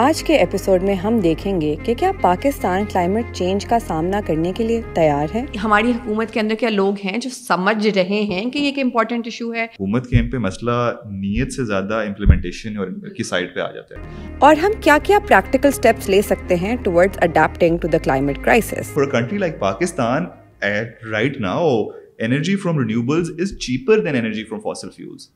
آج کے ایپیسوڈ میں ہم دیکھیں گے کہ کیا پاکستان کلائمیٹ چینج کا سامنا کرنے کے لیے تیار ہے ہماری حکومت کے اندر کیا لوگ ہیں جو سمجھ رہے ہیں کہ یہ ایک امپورٹنٹ ایشو ہے حکومت کے ایم پہ مسئلہ نیت سے زیادہ امپلیمنٹیشن اور کی سائٹ پہ آ جاتا ہے اور ہم کیا کیا پریکٹیکل سٹیپس لے سکتے ہیں towards adapting to the climate crisis for a country like Pakistan at right now energy from renewables is cheaper than energy from fossil fuels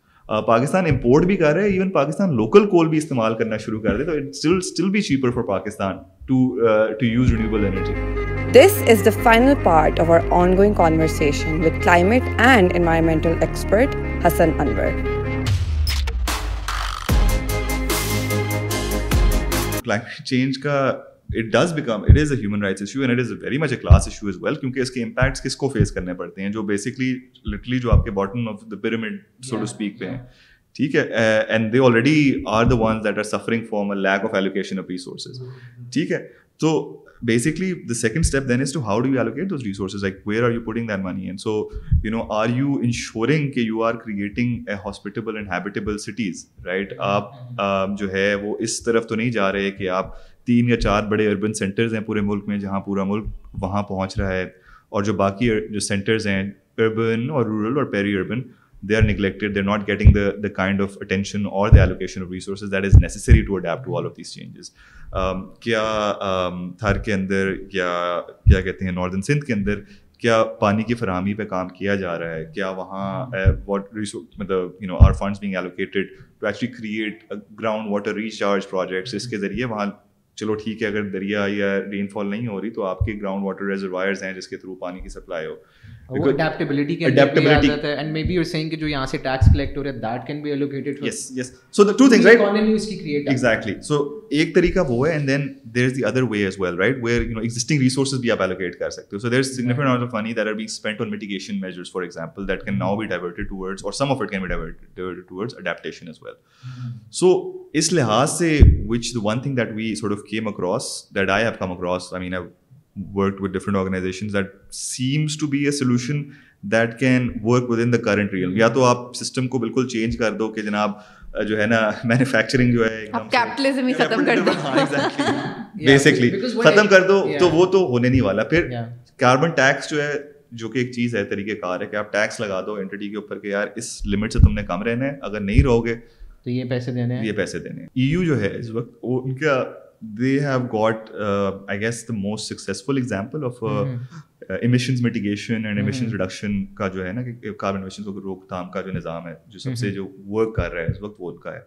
Pakistan import بھی کر رہا ہے ایون پاکستان لوکل کول بھی استعمال کرنا شروع کر دے تو it'll be cheaper for Pakistan energy this is the final part of our ongoing conversation with climate and environmental expert Hassan Anwar climate change کا it does become it is a human rights issue and it is very much a class issue as well کیونکہ اس کے impacts کس کو face کرنے پڑتے ہیں جو بیسکلی لٹلی جو آپ کے bottom of the pyramid so to speak پہ ہیں ٹھیک ہے and they already are the ones that are suffering from a lack of allocation of resources ٹھیک ہے تو basically the second step then is to how do you allocate those resources like where are you putting that money and so you know are you ensuring کہ you are creating a hospitable and habitable cities right آپ جو ہے وہ اس طرف تو نہیں جا رہے کہ آپ تین یا چار بڑے اربن سینٹرز ہیں پورے ملک میں جہاں پورا ملک وہاں پہنچ رہا ہے اور جو باقی جو سینٹرز ہیں اربن اور رورل اور peri urban they are neglected they are not getting the the the kind of of of attention اور allocation resources that is necessary to adapt all changes کیا تھر کے اندر کیا کیا کہتے ہیں ناردن سندھ کے اندر کیا پانی کی فراہمی پہ کام کیا جا رہا ہے کیا وہاں مطلب you know are being to actually create ground water recharge projects اس کے ذریعے وہاں چلو ٹھیک ہے اگر دریا یا رین فال نہیں ہو رہی تو آپ کے گراؤنڈ واٹر ریزروائرز ہیں جس کے تھرو پانی کی سپلائی ہو لحاظ ہے تو تو کر کر دو دو جو جو جو جو ہے ہے ہے نا مینوفیکچرنگ بیسکلی ختم وہ ہونے نہیں والا پھر کاربن ٹیکس کہ ایک چیز ہے کار ہے ہے کہ کہ آپ ٹیکس لگا دو کے اوپر یار اس لمٹ سے تم نے کم رہنا اگر نہیں رہو گے تو یہ پیسے پیسے دینے دینے یہ ای یو جو ہے اس وقت ان کا they have got I guess the most successful example of emissions mitigation and emissions reduction کا جو ہے نا کہ کاربن امیشنز روک تھام کا جو نظام ہے جو سب سے جو ورک کر رہا ہے اس وقت وہ کا ہے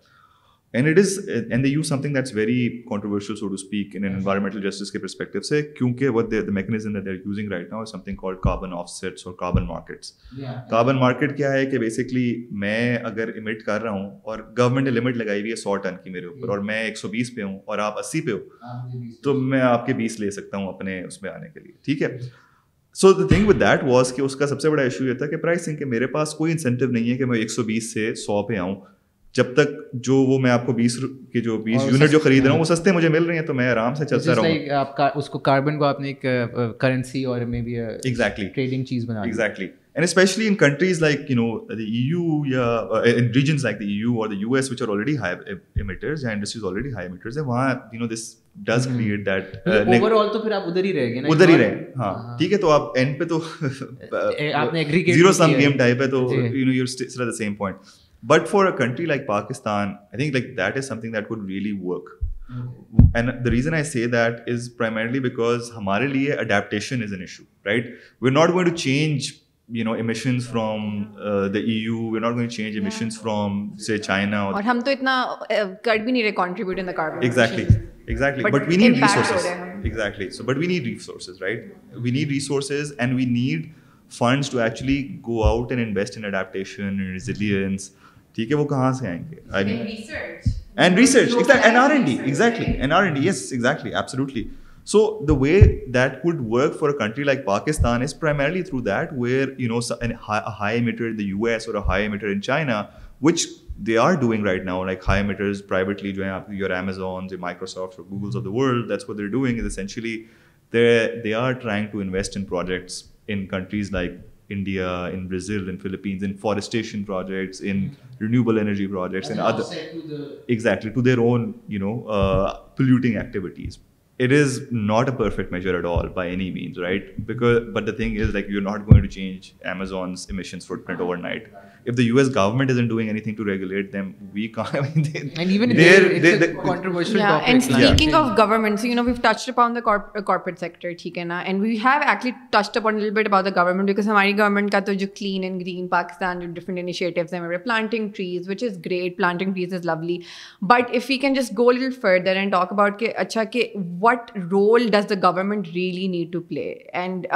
and it is and they use something that's very controversial so to speak in environmental justice کے پرسپیکٹو سے کیونکہ what their the mechanism they're using right now something call carbon offsets اور کاربن مارکیٹس کاربن مارکیٹ کیا ہے کہ basically میں اگر omit کر رہا ہوں اور گورنمنٹ نے لمٹ لگائی ہوئی ہے سو ٹن کی میرے اوپر اور میں ایک سو بیس پہ ہوں اور آپ اسی پہ ہو تو میں آپ کے بیس لے سکتا ہوں اپنے اس میں آنے کے لیے ٹھیک ہے so the thing what that was کہ اس کا سب سے بڑا ایشو یہ تھا کہ پرائسنگ کہ میرے پاس کوئی انسینٹیو نہیں ہے کہ میں ایک سو بیس سے سو پہ آؤں جب تک جو وہ میں آپ کو بیس کے جو بیس یونٹ جو خرید رہا ہوں وہ سستے مجھے مل رہے ہیں تو میں آرام سے چلتا رہا ہوں آپ کا اس کو کاربن کو آپ نے ایک کرنسی اور مے بی ایگزیکٹلی ٹریڈنگ چیز بنا exactly and especially in countries like you know the E U e یا in regions like the E U اور the U S which are already high emitters یا industries already high emitters ہیں وہاں you know this does create that overall تو پھر آپ ادھر ہی رہیں گے ادھر ہی رہیں ہاں،, ہاں ٹھیک ہے تو آپ اینڈ پہ تو آپ نے زیرو سم گیم ٹائپ ہے تو you know you the same point but for a country like Pakistan I think like that is something that would really work and the reason I say that is primarily because ہمارے لیے adaptation is an issue right we are not going to change you know emissions from the E U we are not going change emissions from سے China اور ہم تو اتنا uh, کر بھی نہیں رہے contribute in the carbon exactly exactly but we need resources exactly so but we need resources right we need resources and we need funds to actually go out and invest in adaptation resilience ٹھیک ہے وہ کہاں سے آئیں گے and research and and and and R R D D exactly exactly yes absolutely so the way that work for country like Pakistan is primarily through that where you you know high high emitter emitter in in the S اور China which they are doing doing right now like high emitters privately جو ہیں آپ your Microsoft of the world that's essentially they are trying to invest in projects in countries like India, in Brazil, in Philippines, in forestation projects, in renewable energy projects, and other to their own, uh, polluting activities. It is not a perfect measure at all by any means, right? But the thing is, like, you're not going to change Amazon's emissions footprint overnight. Lovely but if you can just go larder and talk about کہ اچھا کہ what role does the government really need to play and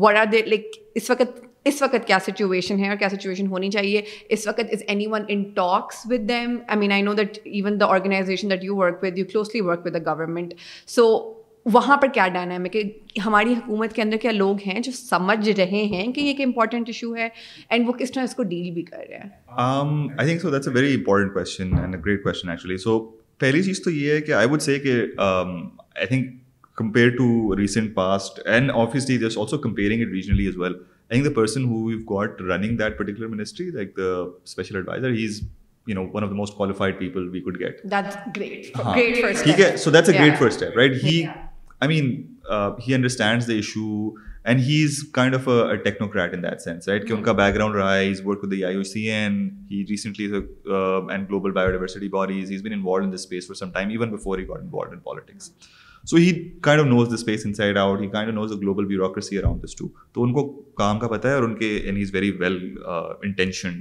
what are they like اس وقت اس وقت کیا situation ہے اور کیا سچویشن ہونی چاہیے اس وقت is anyone in talks with them I mean I know that even the organisation that you work with you closely work with the government so وہاں پر کیا ڈائنامک ہے ہماری حکومت کے اندر کیا لوگ ہیں جو سمجھ رہے ہیں کہ یہ ایک امپورٹنٹ ایشو ہے اینڈ وہ کس طرح اس کو ڈیل بھی کر رہے ہیں I think so that's a very important question and a great question actually so پہلی چیز تو یہ ہے کہ آئی وڈ سے کہ I think compare to recent past and officially just also comparing it regionally as well pressing پرٹیکلسٹینڈ and has کا technocrat sense right کا back گراؤنڈلیوریز so he kind of knows the space inside out he kind of knows the global bureaucracy around this to تو ان کو کام کا پتہ ہے اور ان کے and he is very well intention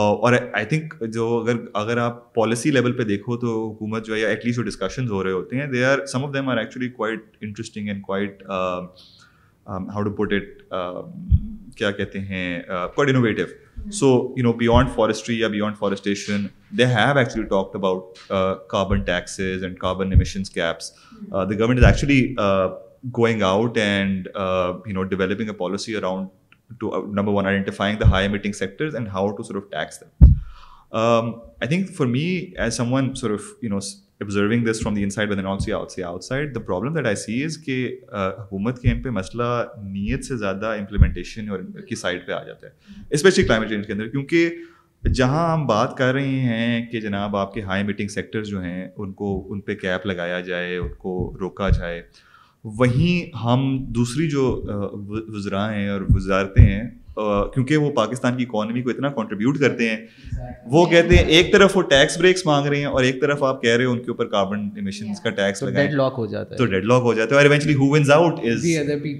اور آئی تھنک جو اگر اگر آپ پالیسی لیول پہ دیکھو تو حکومت جو ہے یا ایٹ لیسٹ جو ڈسکشنز ہو رہے ہوتے ہیں they are some of them are actually quite interesting and quite how to put it کیا کہتے ہیں quite innovative so you know beyond forestry یا beyond afforestation they have actually talked about carbon taxes and carbon emissions caps the government is actually going out and you know developing a policy around two number one identifying the high meeting sectors and how to sort of tax them I think for me as someone sort of you know observing this from the inside outside the problem that I see is کہ حکومت کے aim پہ مسئلہ نیت سے زیادہ implementation اور کی سائڈ پہ آ جاتا ہے اسپیشلی کلائمیٹ چینج کے اندر کیونکہ جہاں ہم بات کر رہے ہیں کہ جناب آپ کے ہائی میٹنگ سیکٹر جو ہیں ان کو ان پہ کیپ لگایا جائے ان کو روکا جائے وہیں ہم دوسری جو وزرا ہیں اور وزارتیں ہیں کیونکہ وہ پاکستان کی اکانومی کو اتنا کنٹریبیوٹ کرتے ہیں وہ کہتے ہیں ایک طرف وہ ٹیکس بریکس مانگ رہے ہیں اور ایک طرف آپ کہہ رہے ہیں ان کے اوپر کاربن ایمیشنز کا ٹیکس لگائیں ڈیڈ لاک ہو جاتا ہے تو ڈیڈ لاک ہو جاتا ہے اور eventually who wins out is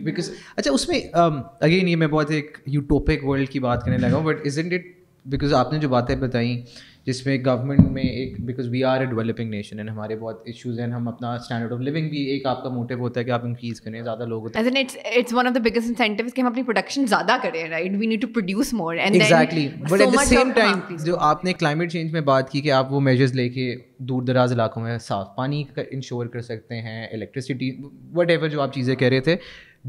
because اچھا اس میں اگین یہ میں بہت ایک یوٹوپک ورلڈ کی بات کرنے لگا ہوں بٹ ازنٹ اٹ بیکاز آپ نے جو باتیں بتائیں جس میں گورنمنٹ میں ایک because we are a developing nation and ہمارے بہت ایشوز ہیں ہم اپنا اسٹینڈرڈ آف لیونگ بھی ایک آپ کا موٹو ہوتا ہے کہ آپ انکریز کریں زیادہ لوگ زیادہ جو آپ نے کلائمیٹ چینج میں بات کی کہ آپ وہ میجرز لے کے دور دراز علاقوں میں صاف پانی انشور کر سکتے ہیں الیکٹرسٹی وٹ ایور جو آپ چیزیں کہہ رہے تھے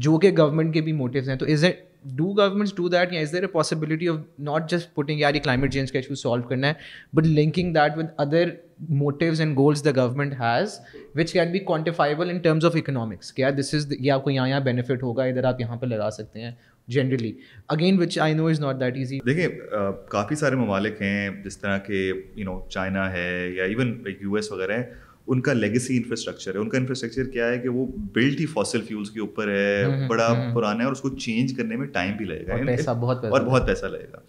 جو کہ گورنمنٹ کے بھی موٹیوز ہیں تو is it do governments do that یا is there a possibility of not just putting یار یہ کلائمیٹ چینج کا ایشو سالو کرنا ہے but linking that with other motives and goals the government has which can be quantifiable in terms of economics کیا this از یہ آپ کو یہاں یہاں بینیفٹ ہوگا ادھر آپ یہاں پہ لگا سکتے ہیں generally again which I know is not that easy دیکھیں کافی سارے ممالک ہیں جس طرح کہ یو نو چائنا ہے یا ایون یو ایس وغیرہ ہیں ان کا لیگسی انفراسٹرکچر ہے ان کا انفراسٹرکچر کیا ہے کہ وہ بلٹ ہی فاسل فیولس کے اوپر ہے بڑا پرانا ہے اور اس کو چینج کرنے میں ٹائم بھی لگے گا یعنی اور بہت پیسہ لگے گا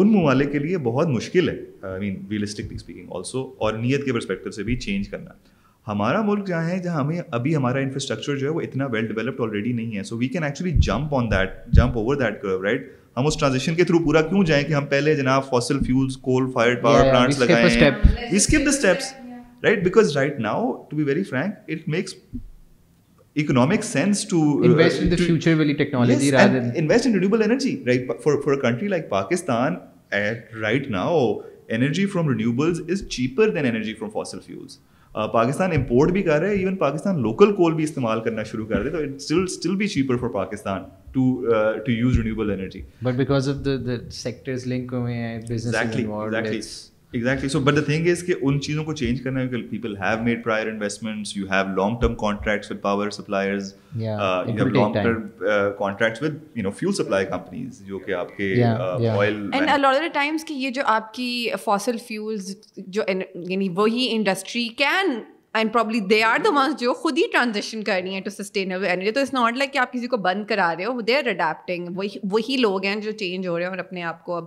ان ممالک کے لیے بہت مشکل ہے I mean realistically speaking also اور نیت کے پرسپیکٹو سے بھی چینج کرنا ہمارا ملک جہاں ہے جہاں ہمیں ابھی ہمارا انفراسٹرکچر جو ہے وہ اتنا ویل ڈیولپڈ آلریڈی نہیں ہے so we can actually jump on that jump over that curve right ہم اس ٹرانزیشن کے تھرو پورا کیوں جائیں کہ ہم پہلے جناب fossil fuels coal fire power plants لگائیں skip the steps Pakistan import بھی کر رہے تو it be cheaper for Pakistan to to use renewable energy but because of the sectors link ہوئے ہیں کو exactly so but the thing is کہ ان چیزوں کو چینج کرنا ہے people have made prior investments you have long term contracts with power suppliers you have long term contracts with you know fuel supply companies جو کہ آپ کے oil and a lot of times کہ یہ جو آپ کی فاسل فیولز جو یعنی وہی industry can and probably they are the ones جو خود ہی ٹرانزیکشن کرنی ہے ٹو سسٹینیبل انرجی تو اٹس ناٹ لائک کہ آپ کسی کو بند کرا رہے ہو دے آر اڈیپٹنگ وہی وہی لوگ ہیں جو چینج ہو رہے ہیں اور اپنے آپ کو اب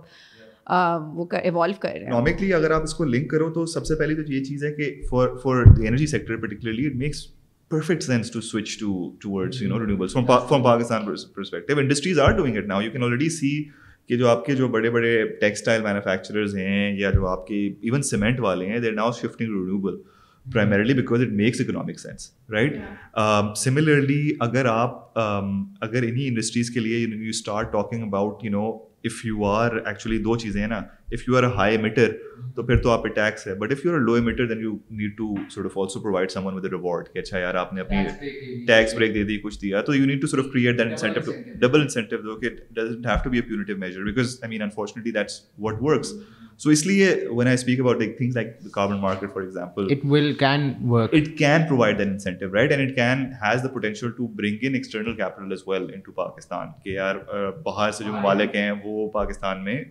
وہ ایوالو کر رہے ہیں اکنامکلی اگر آپ اس کو لنک کرو تو سب سے پہلے تو یہ چیز ہے کہ for for the energy sector particularly it makes perfect sense to switch to towards you know renewable from Pakistan perspective industries are doing it now you can already see کہ جو آپ کے جو بڑے بڑے ٹیکسٹائل مینوفیکچررز ہیں یا جو آپ کے ایون سیمنٹ والے ہیں they are now shifting renewable primarily because it makes economic sense right similarly اگر آپ um, اگر انہیں انڈسٹریز کے لیے you start talking about you know if you are actually دو چیزیں ہیں نا if you are a high تو پھر تو تو آپ آپ پہ ٹیکس ٹیکس ہے but if you you you are low then then need need to to to to to sort sort of of also provide provide someone with reward کہ کہ کہ اچھا یار یار نے اپنی بریک دے دی کچھ دیا create incentive incentive incentive double though doesn't have be a punitive measure because I I mean unfortunately that's what works so اس لیے when speak about like things carbon market for example it it it will can can can work right and has the potential bring in in external as well Pakistan باہر سے جو ممالک ہیں وہ پاکستان میں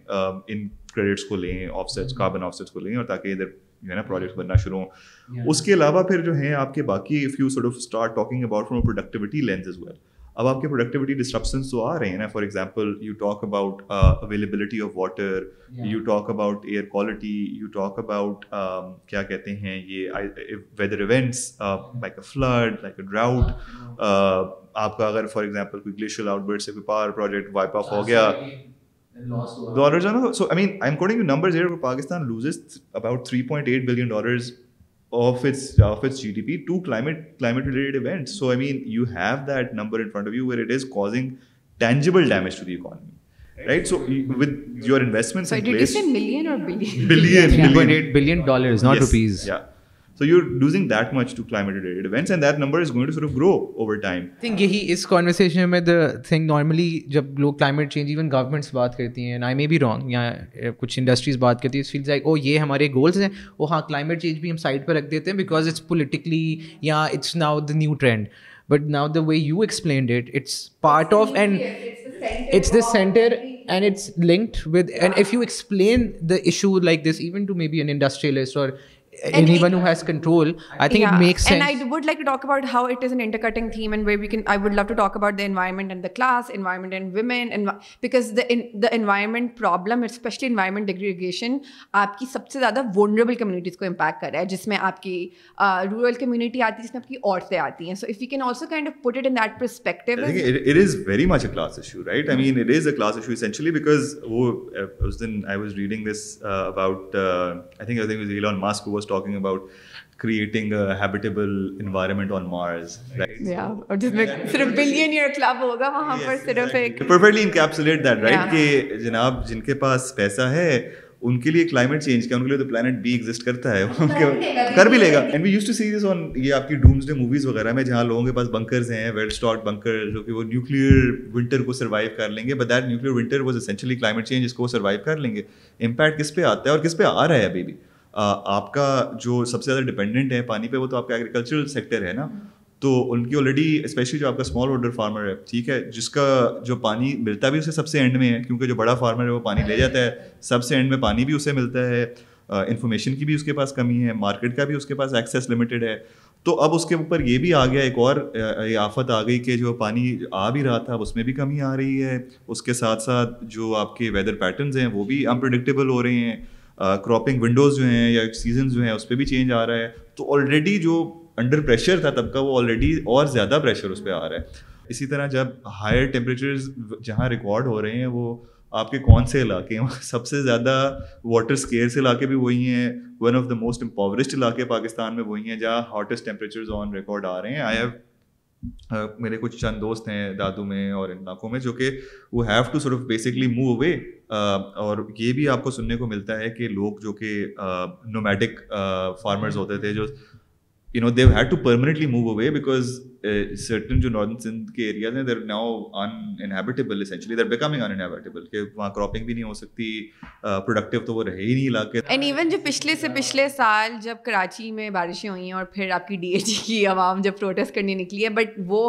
ان credits کو لیں offsets carbon of seats کو لیں اور تاکہ ادھر جو ہے نا پروجیکٹس بننا شروع ہوں اس کے علاوہ پھر جو ہیں آپ کے باقی if you sort of start talking about from productivity lens as well اب آپ کے پروڈکٹیوٹی ڈسٹرپشنس تو آ رہے ہیں نا for example you talk about availability of water you talk about air quality you talk about کیا کہتے ہیں یہ weather events like a flood like a drought آپ کا اگر فار ایگزامپل کوئی گلیشیل آؤٹ برڈ سے کوئی پاور پروجیکٹ وائپ آف ہو گیا And dollars are, so I mean, I'm quoting you numbers here. Pakistan loses about $3.8 billion of its GDP to climate related events. So I mean, you have that number in front of you where it is causing tangible damage to the economy, right? So with your investments in place. Did you say million or billion? Billion. $3.8 billion, not rupees. Yeah. So you losing that that much to to climate related events and number is going grow over time think یہی اس conversation میں the thing normally جب لوگ climate change even governments بات کرتی ہیں آئی may be wrong یا کچھ انڈسٹریز بات کرتی ہیں فیلز لائک او یہ ہمارے گولس ہیں وہ ہاں کلائمیٹ چینج بھی ہم سائڈ پہ رکھ دیتے ہیں بیکاز اٹس اٹس یا now the new trend but now the way you explained it it's part of and it's the centre and it's linked with and if you explain the issue like this even to maybe an industrialist اور جس میں آپ کی community آتی ہے جس میں آتی ہیں talking about creating habitable environment on Mars جس میں صرف بلین ایئر کلب ہوگا وہاں پر صرف ایک پرفیکٹلی انکیپسولیٹ دیٹ رائٹ کہ جناب جن کے پاس پیسہ ہے ان کے لیے کلائمیٹ چینج کیا ان کے لیے تو پلانٹ بھی ایگزٹ کرتا ہے کر بھی لے گا and we used to see this on یہ آپ کی ڈومس ڈے موویز وغیرہ میں جہاں لوگوں کے پاس بنکرز ہیں ویل اسٹاک بنکر جو کہ وہ نیوکلیئر ونٹر کو سروائیو کر لیں گے but that nuclear winter was essentially climate change اس کو سروائیو کر لیں گے امپیکٹ کس پہ آتا ہے اور کس پہ آ رہا ہے ابھی بھی آپ کا جو سب سے زیادہ ڈپینڈنٹ ہے پانی پہ وہ تو آپ کا ایگریکلچرل سیکٹر ہے نا ہاں۔ تو ان کی آلریڈی اسپیشلی جو آپ کا اسمال آرڈر فارمر ہے ٹھیک ہے جس کا جو پانی ملتا بھی اسے سب سے اینڈ میں ہے کیونکہ جو بڑا فارمر ہے وہ پانی لے جاتا ہے سب سے اینڈ میں پانی بھی اسے ملتا ہے انفارمیشن کی بھی اس کے پاس کمی ہے مارکیٹ کا بھی اس کے پاس ایکسیس لمیٹیڈ ہے تو اب اس کے اوپر یہ بھی آ گیا ایک اور آفت آ گئی کہ جو پانی آ بھی رہا تھا اب اس میں بھی کمی آ رہی ہے اس کے ساتھ ساتھ جو آپ کے ویدر پیٹرنز ہیں وہ بھی انپرڈکٹیبل ہو رہے ہیں کراپنگ ونڈوز جو ہیں یا سیزن جو ہیں اس پہ بھی چینج آ رہا ہے تو آلریڈی جو انڈر پریشر تھا طبقہ وہ آلریڈی اور زیادہ پریشر اس پہ آ رہا ہے اسی طرح جب ہائر ٹیمپریچرز جہاں ریکارڈ ہو رہے ہیں وہ آپ کے کون سے علاقے ہیں سب سے زیادہ واٹر اسکیئرس علاقے بھی وہی ہیں one of the most impoverished علاقے پاکستان میں وہی ہیں جہاں ہاٹیسٹ ٹیمپریچرز آن ریکارڈ آ رہے ہیں آئی ہیو میرے کچھ چند دوست ہیں دادو میں اور ان علاقوں میں جو کہ وہ have to sort basically move away اور یہ بھی آپ کو سننے کو ملتا ہے کہ لوگ جو کہ نومیٹک فارمرز ہوتے تھے جو you know they've had to permanently move away because certain جو ناردن سندھ کے ایریاز ہیں they're now uninhabitable essentially they're becoming uninhabitable کہ وہاں کراپنگ بھی نہیں ہو سکتی پروڈکٹیو تو وہ رہے ہی نہیں علاقے اینڈ ایون جو پچھلے سے پچھلے سال جب کراچی میں بارشیں ہوئی ہیں اور پھر آپ کی ڈی ایچ کی عوام جب پروٹیسٹ کرنے نکلی ہے بٹ وہ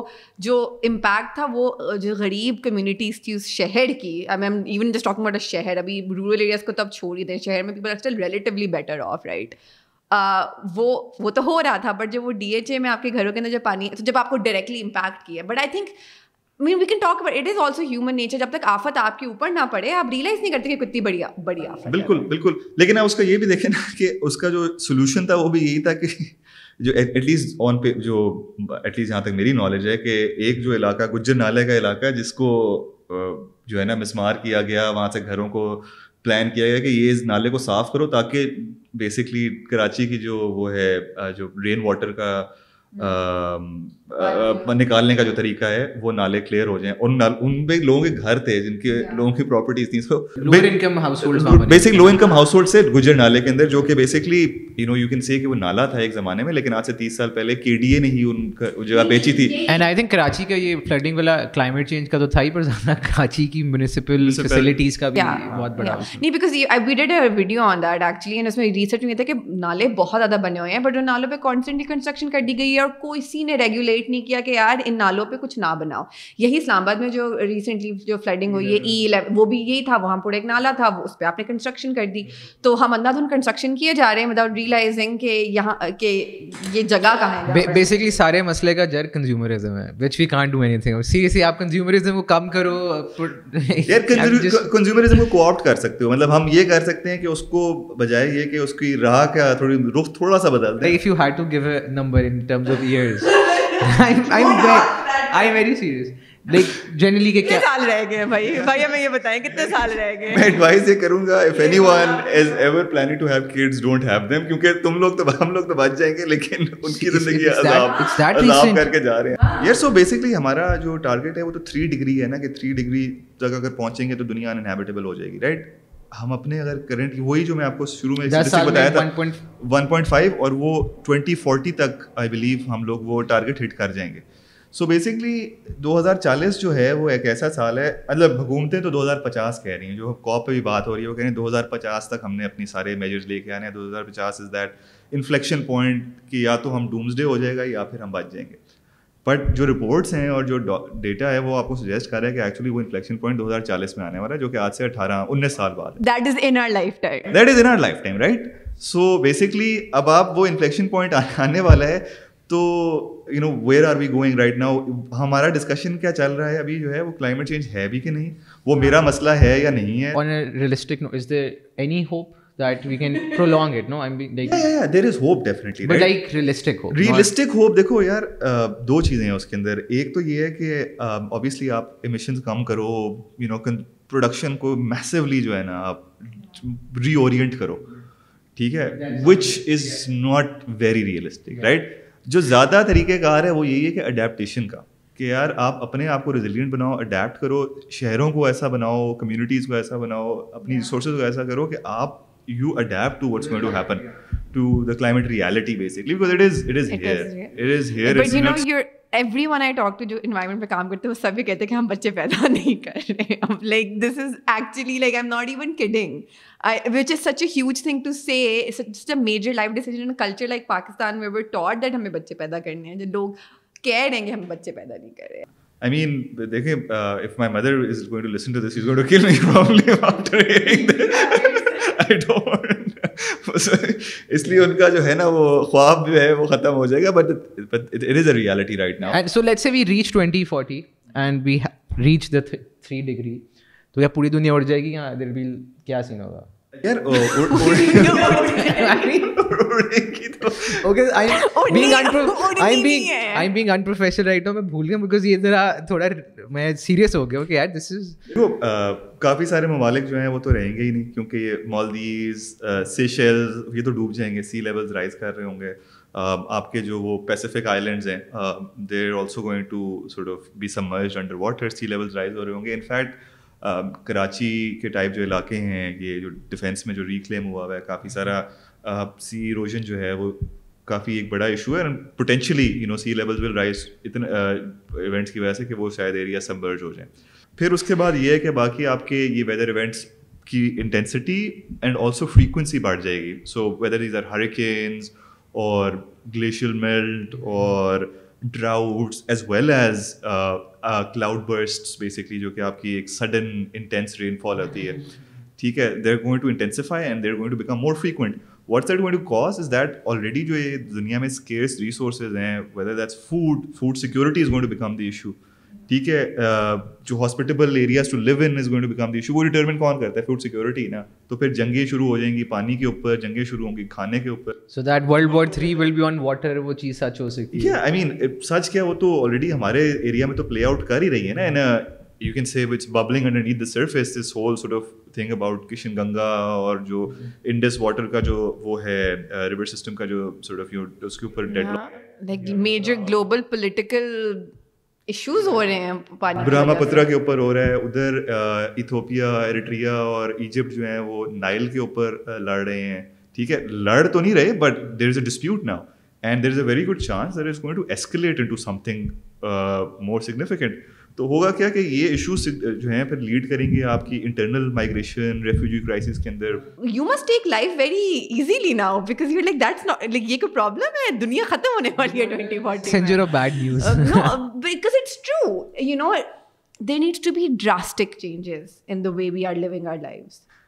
جو امپیکٹ تھا وہ جو غریب کمیونٹیز تھی اس شہر کی I am even just talking about a شہر ابھی رورل ایریاز کو تو اب چھوڑ ہی دیں شہر میں people are still relatively better off right وہ وہ تو ہو رہا تھا بٹ جب وہ ڈی ایچ اے میں آپ کے گھروں کے اندر جب پانی تو جب آپ کو ڈائریکٹلی امپیکٹ کیا but I think mean we can talk it is also human nature جب تک آفت آپ کے اوپر نہ پڑے آپ ریئلائز نہیں کرتے کہ کتنی بڑی بڑی آفت بالکل بالکل لیکن آپ اس کا یہ بھی دیکھیں نا کہ اس کا جو سولوشن تھا وہ بھی یہی تھا کہ جو ایٹ لیسٹ آن پہ جو ایٹ لیسٹ جہاں تک میری نالج ہے کہ ایک جو علاقہ گجر نالے کا علاقہ ہے جس کو جو ہے نا مسمار کیا گیا وہاں سے گھروں کو پلان کیا گیا کہ یہ اس نالے کو صاف کرو تاکہ بیسکلی کراچی کی جو وہ ہے جو رین واٹر کا نکالنے کا جو طریقہ ہے وہ نالے کلیئر ہو جائیں اور ان پہ لوگوں کے گھر تھے جن کے لوگوں کی پراپرٹیز تھیں so basic low income household سے گجر نالے کے اندر جو کہ basically you know you can see کہ وہ نالا تھا ایک زمانے میں لیکن آج سے تیس سال پہلے کے ڈی اے نے ہی ان کا جگہ بیچی تھی اینڈ آئی تھنک کراچی کا یہ فلڈنگ والا کلائمیٹ چینج کا تو تھا ہی پر زیادہ کراچی کی میونسپل فیسلٹیز کا بھی بہت بڑا نہیں because we did a video on that actually and اس میں ریسرچ میں یہ تھا کہ نالے بہت زیادہ بنے ہوئے ہیں بٹ ان نالوں پہ کانسٹنٹلی کنسٹرکشن کر دی گئی ہے اور کوئی سی نے ریگولیٹ ریگولیٹ نہیں کیا کہ یار ان نالوں پہ کچھ نہ بناؤ یہی اسلام آباد میں جو ریسنٹلی جو فلڈنگ ہوئی ہے ای وہ بھی یہی تھا وہاں پورے ایک نالا تھا اس پہ آپ نے کنسٹرکشن کر دی تو ہم اندھا دھن کنسٹرکشن کیے جا رہے ہیں وداؤٹ ریئلائزنگ کہ یہاں کہ یہ جگہ کہاں ہے بیسکلی سارے مسئلے کا جر کنزیومرزم ہے which we can't do anything seriously آپ کنزیومرزم کو کم کرو کنزیومرزم کو آپٹ کر سکتے ہو مطلب ہم یہ کر سکتے ہیں کہ اس کو بجائے یہ کہ اس کی راہ کا تھوڑی رخ تھوڑا سا بدل دیں if you had to give a number in terms of years ہم لوگ تو بچ جائیں گے ہمارا جو ٹارگیٹ ہے وہ تھری ڈگری ہے تو دنیا انہیبیٹیبل ہو جائے گی رائٹ ہم اپنے اگر کرنٹ وہی جو میں آپ کو شروع میں بتایا تھا ون پوائنٹ فائیو اور وہ ٹوینٹی فورٹی تک آئی بلیو ہم لوگ وہ ٹارگیٹ ہٹ کر جائیں گے سو بیسکلی دو ہزار چالیس جو ہے وہ ایک ایسا سال ہے مطلب حکومتیں تو دو ہزار پچاس کہہ رہی ہیں جو کاپ پہ بھی بات ہو رہی ہے وہ کہہ ہیں دو ہزار پچاس تک ہم نے اپنے سارے میجرز لے کے آنے ہیں دو ہزار پچاس از دیٹ انفلیکشن پوائنٹ کہ یا تو ہم ڈے ہو جائے گا یا پھر ہم بچ جائیں گے بٹ جو رپورٹس ہیں اور جو ڈیٹا ہے وہ آپ کو سجیسٹ کر رہا ہے کہ ایکچولی وہ انفلیکشن پوائنٹ دو ہزار چالیس میں آنے والا ہے جو کہ آج سے اٹھارہ انیس سال بعد that is in lifetime that is in lifetime right so basically اب آپ وہ انفلیکشن پوائنٹ آنے والا ہے تو you know where are we going right now ہمارا ڈسکشن کیا چل رہا ہے ابھی جو ہے وہ کلائمیٹ چینج ہے بھی کہ نہیں وہ میرا مسئلہ ہے یا نہیں ہے ایک تو یہ جو زیادہ طریقہ کار ہے وہ یہی ہے کہ یار آپ اپنے آپ کو ریزلینٹ بناؤ اڈیپٹ کرو شہروں کو ایسا بناؤ کمیونٹیز کو ایسا بناؤ اپنی ریسورسز کو ایسا کرو کہ آپ you adapt to what's going to happen to the climate reality basically because it is it is here it is here but you know your everyone I talk to جو انوائرمنٹ پہ کام کرتے ہیں وہ سب بھی کہتے ہیں کہ ہم بچے پیدا نہیں کر رہے like this is actually like I am not even kidding which is such a huge thing to say major life decision culture like Pakistan میں ویور ٹاٹ دیٹ ہمیں بچے پیدا کرنے ہیں جو لوگ کہہ رہے ہیں کہ ہم بچے پیدا نہیں کر رہے ہیں آئی مین دیکھیں if my mother is going to listen to this is going to kill me problem after hearing this اس لیے ان کا جو ہے نا وہ خواب جو ہے وہ ختم ہو جائے گا but is a reality right now so let see we reach twenty forty and we reach the three degree تو یا پوری دنیا اڑ جائے گی یا دل بل کیا سین ہوگا کافی سارے ممالک جو ہیں وہ تو رہیں گے ہی نہیں کیونکہ یہ مالدیوز سیشل یہ تو ڈوب جائیں گے سی لیول رائز کر رہے ہوں گے آپ کے جو وہ پیسیفک آئی لینڈز ہیں they are also going to sort of be submerged under water sea level rise ہو رہے ہوں گے انفیکٹ کراچی کے ٹائپ جو علاقے ہیں یہ جو ڈیفینس میں جو ریکلیم ہوا ہوا ہے کافی سارا سی ایروژن جو ہے وہ کافی ایک بڑا ایشو ہے پوٹینشیلی رائز اتنے ایونٹس کی وجہ سے کہ وہ شاید ایریا سب ہو جائیں پھر اس کے بعد یہ ہے کہ باقی آپ کے یہ ویدر ایونٹس کی انٹینسٹی اینڈ آلسو فریکوینسی بڑھ جائے گی so weather is or hurricanes اور گلیشیل میلٹ اور droughts as well as cloud burst basically جو کہ آپ کی ایک سڈن انٹینس رین فال ہوتی ہے ٹھیک ہے there are to intensify and there to become more frequent what's that already جو یہ دنیا میں اسکیئرس ریسورسز ہیں whether that's food food security is going to become the issue ٹھیک ہے جو hospitable areas to live in is going to become the issue وہ determine کون کرتا ہے فوڈ سیکورٹی نا تو پھر جنگیں شروع ہو جائیں گی پانی کے اوپر جنگیں شروع ہوں گی کھانے کے اوپر so that world war three will be on water وہ چیز سچ ہو سکتی ہے آئی مین سچ کیا وہ تو آلریڈی ہمارے ایریا میں تو پلے آؤٹ کر ہی رہی ہے نا you can say which bubbling underneath the surface this whole sort of thing about Kishan Ganga اور جو انڈس واٹر کا جو وہ ہے ریور سسٹم کا جو سورٹ آف اس کے اوپر deadlock like major global political issues ہو رہے ہیں پانی براہما پترا کے اوپر ہو رہا ہے ادھر ایتھوپیا ایریٹریا اور ایجپٹ جو ہیں وہ نائل کے اوپر لڑ رہے ہیں ٹھیک ہے لڑ تو نہیں رہے but there is a dispute now and there is a very good chance there is going to to in something more significant تو ہوگا کیا کہ یہ ایشوز جو ہیں پھر لیڈ کریں گے آپ کی انٹرنل مائگریشن ریفیوجی کرائسس کے اندر you must take life very easily now because you like that's not like یہ کوئی پرابلم ہے دنیا ختم ہونے والی ہے 2040 سینجر of bad news because it's true you know they need to be drastic changes in the way we are living our lives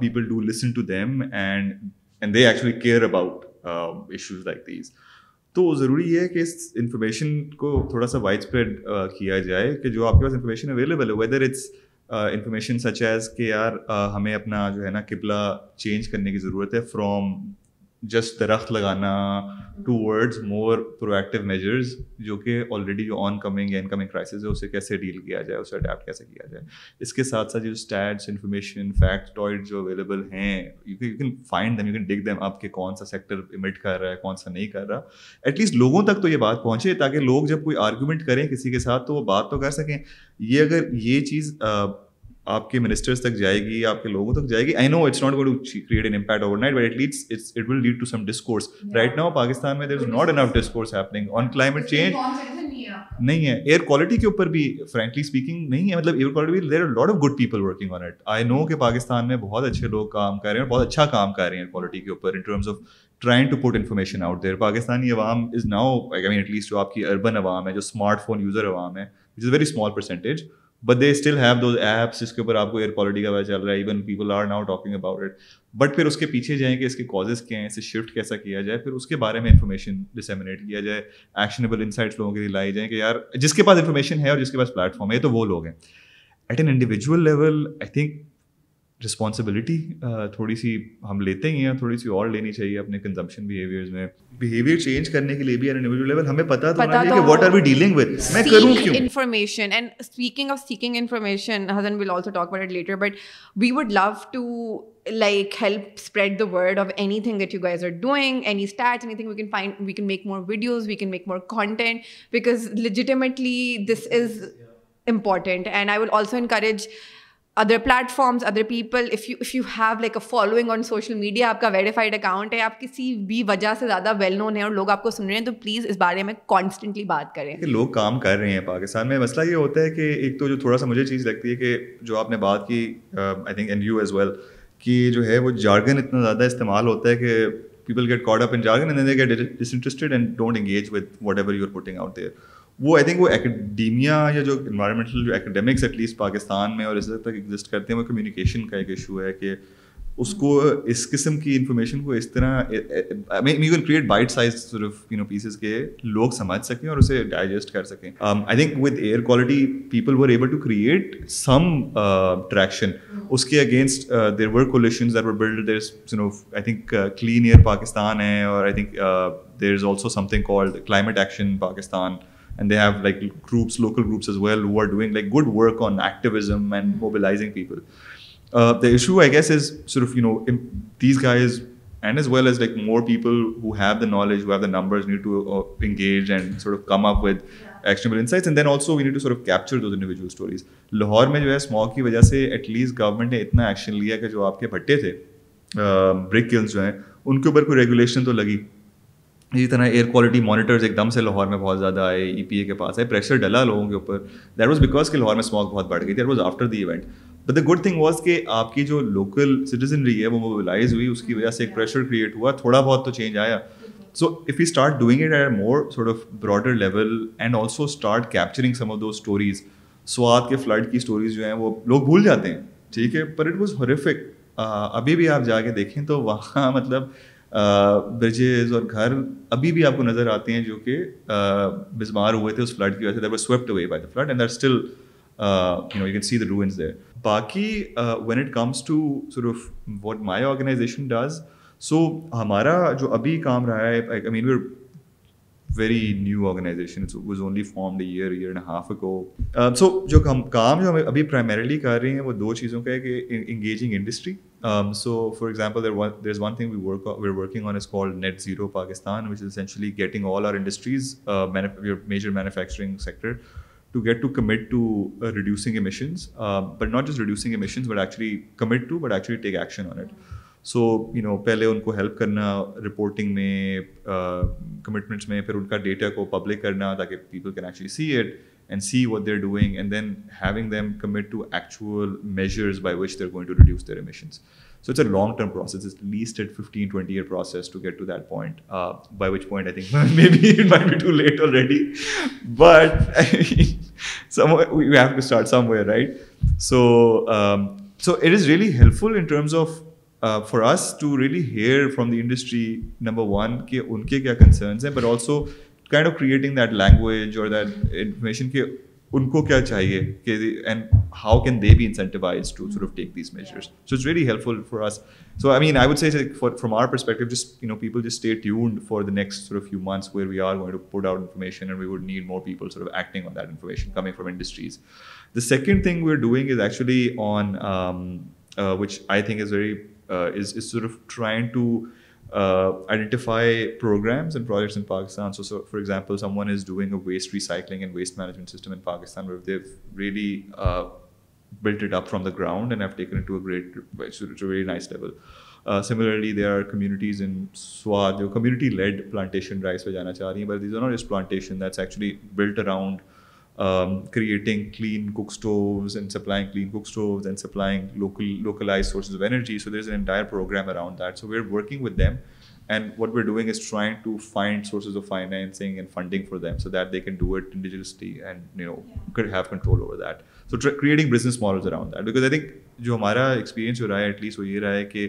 people do listen to them and and they actually care about issues like these تو ضروری یہ ہے کہ اس information کو تھوڑا سا wide spread uh, کیا جائے کہ جو آپ کے پاس انفارمیشن اویلیبل ہے whether it's information such as کہ یار uh, ہمیں اپنا جو ہے نا قبلہ چینج کرنے کی ضرورت ہے فرام جسٹ درخت لگانا towards more proactive measures جو کہ آلریڈی جو آن کمنگ یا ان کمنگ کرائسز ہے اسے کیسے ڈیل کیا جائے اسے اڈیپٹ کیسے کیا جائے اس کے ساتھ ساتھ جو اسٹیٹس انفارمیشن ٹوائٹ جو اویلیبل ہیں you you can can find them them dig آپ کے کون سا سیکٹر امٹ کر رہا ہے کون سا نہیں کر رہا ایٹ لیسٹ لوگوں تک تو یہ بات پہنچے تاکہ لوگ جب کوئی آرگومنٹ کریں کسی کے ساتھ تو وہ بات تو کر سکیں یہ اگر یہ چیز آپ کے منسٹرس تک جائے گی آپ کے لوگوں تک جائے گی I know it's not go create an impact overnight but at least it will lead to some discourse right now Pakistan میں there is not enough discourse happening on climate change نہیں ہے ایئر کوالٹی کے اوپر بھی frankly speaking نہیں ہے مطلب air quality there are lot of good people working on it I know کہ پاکستان میں بہت اچھے لوگ کام کر رہے ہیں اور بہت اچھا کام کر رہے ہیں ایئر کوالٹی کے اوپر in terms of trying to put information out there Pakistani عوام is now I mean at least جو آپ کی اربن عوام ہے جو اسمارٹ فون یوزر عوام ہے which is very small percentage but they still have those apps جس کے اوپر آپ کو ایئر کوالٹی کا پتا چل رہا ہے even people are now talking about it but پھر اس کے پیچھے جائیں کہ اس کے کازز کیا ہیں اسے شفٹ کیسا کیا جائے پھر اس کے بارے میں انفارمیشن ڈسمنیٹ کیا جائے ایکشنیبل انسائٹس لوگوں کے لیے لائی جائیں کہ یار جس کے پاس انفارمیشن ہے اور جس کے پاس پلیٹفارم ہے تو وہ لوگ ہیں at an individual level I think responsibility تھوڑی سی ہم لیتے ہی ہیں تھوڑی سی اور لینی چاہیے اپنے کنزمپشن بہیویئرز میں بہیویئر چینج کرنے کے لیے بھی ان انڈیویجول لیول ہمیں پتہ تو ہونا چاہیے کہ what are we dealing with میں کروں کیوں information and speaking of seeking information Hasan will also talk about it later but we would love to like help spread the word of anything that you guys are doing any start anything we can find we can make more videos we can make more content because legitimately this is important and I will also encourage other platforms other people if you if you have like a following on social media آپ کا verified account ہے آپ کسی بھی وجہ سے زیادہ well known ہے اور لوگ آپ کو سن رہے ہیں تو پلیز اس بارے میں کانسٹنٹلی بات کریں لوگ کام کر رہے ہیں پاکستان میں مسئلہ یہ ہوتا ہے کہ ایک تو جو تھوڑا سا مجھے چیز لگتی ہے کہ جو آپ نے بات کی I think and you as well کہ جو ہے وہ جارگن اتنا زیادہ استعمال ہوتا ہے کہ people get caught up in jargon and they get disinterested and don't engage with whatever you are putting out there وہ آئی تھنک وہ اکیڈیمیا یا جو انوائرمنٹل جو اکیڈیمکس ایٹ لیسٹ پاکستان میں اور اس حد تک ایگزسٹ کرتے ہیں وہ کمیونیکیشن کا ایک ایشو ہے کہ اس کو اس قسم کی انفارمیشن کو اس طرح you can create bite size you know pieces کے لوگ سمجھ سکیں اور اسے ڈائجسٹ کر سکیں I think with air quality people were able to create some traction اس کے against there were coalitions there were build there now I think clean air Pakistan ہے اور I think there is also something called climate action Pakistan and have like groups local groups as well who are doing like good work on mobilizing people more people have the knowledge the number stories Lahore میں جو ہے اس کی وجہ سے at least government نے اتنا action لیا کہ جو آپ کے بھٹے تھے برک کلز جو ہیں ان کے اوپر کوئی ریگولیشن تو لگی اسی طرح ایئر کوالٹی مانیٹرز ایک دم سے لاہور میں بہت زیادہ آئے ای پی اے کے پاس آئے پریشر ڈلا لوگوں کے اوپر دیٹ واز بیکاز کہ لاہور میں اسماک بہت بڑھ گئی that was after the event but the good thing was کہ آپ کی جو لوکل سٹیزن رہی ہے وہ موبائلائز ہوئی اس کی وجہ سے ایک پریشر کریٹ ہوا تھوڑا بہت تو چینج آیا so if you start doing it at more sort of broader level and also start capturing some of those stories Swat کے فلڈ کی اسٹوریز جو ہیں وہ لوگ بھول جاتے ہیں ٹھیک ہے پر اٹ واز ہریفک ابھی بھی آپ جا کے دیکھیں تو وہاں مطلب برجز اور گھر ابھی بھی آپ کو نظر آتے ہیں جو کہ بزمار ہوئے تھے اس فلڈ کی وجہ سے they were swept away by the flood and are still you know you can see the ruins there باقی when it comes to sort of what my organization does so ہمارا جو ابھی کام رہا ہے I mean we're very new organization was only formed the year year and half کو so جو ہم کام جو ہم ابھی پرائمریلی کر رہے ہیں وہ دو چیزوں کا ہے کہ engaging industry so for example is one thing working on is called net zero Pakistan major manufacturing sector to get to commit to just reducing but not just reducing commit to actually take action on it so you know پہلے ان کو help کرنا reporting میں commitments میں پھر ان کا data کو public کرنا تاکہ people can actually see it and see what they are doing and them then to actual measures by emissions so it's a long term helpful of for to really from the industry number one کہ ان کے کیا concerns ہیں but also kind of creating that language اور that information کہ ان کو کیا چاہیے کہ and how can they be incentivised to of take these measures so it's very helpful for us so I mean I would see for from our perspective just you know people just stay tuned for the next sort few months where we are to put out information and we would need more people sort acting on that information coming from industries the second thing we are doing is actually on which I think is very is is of trying to identify programs and projects in Pakistan so for example someone is doing a waste recycling and waste management system in Pakistan they've really build it up from the ground and have taken to a great very nice level similarly there are communities in Swat community led plantation پہ جانا چاہ رہی ہیں but these are not plantation that's actually built around are working with them and what sources of and funding for them so that overarching I think جو ہمارا experience رہا ہے at least وہ یہ رہا ہے کہ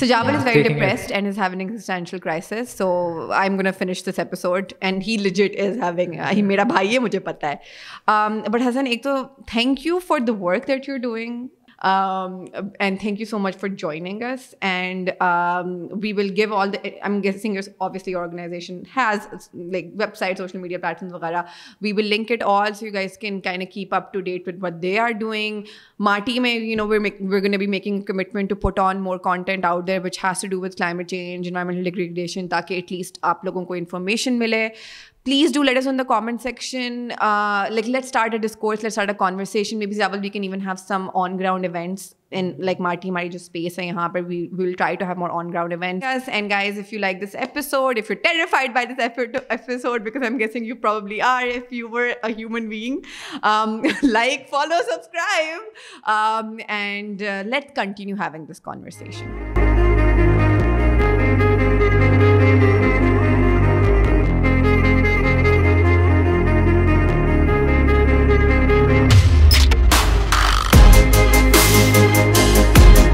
so Java is very depressed and is having existential crisis so I am gonna finish this episode and he lodge it is having میرا بھائی ہے مجھے پتہ ہے بٹ ہیزن ایک تو thank you for the work that you are doing and thank you so much for joining us and we will give all the um um get sincerely organization has like website social media platforms وغیرہ we will link it all can can keep up to date what they are doing Marty میں you know gonna be making commitment to put on more content out there which has to do with climate change environmental degradation تاکہ at least آپ لوگوں کو information ملے please do let us in comment section like let start a discourse let start a conversation maybe all we can even have some on ground events in like Marty ہماری جو space ہے یہاں پر we will try to have more on ground events and guys if you like this episode if you terrified by this episode M guessing you probably are if you a human being like follow subscribe and let continue having this conversation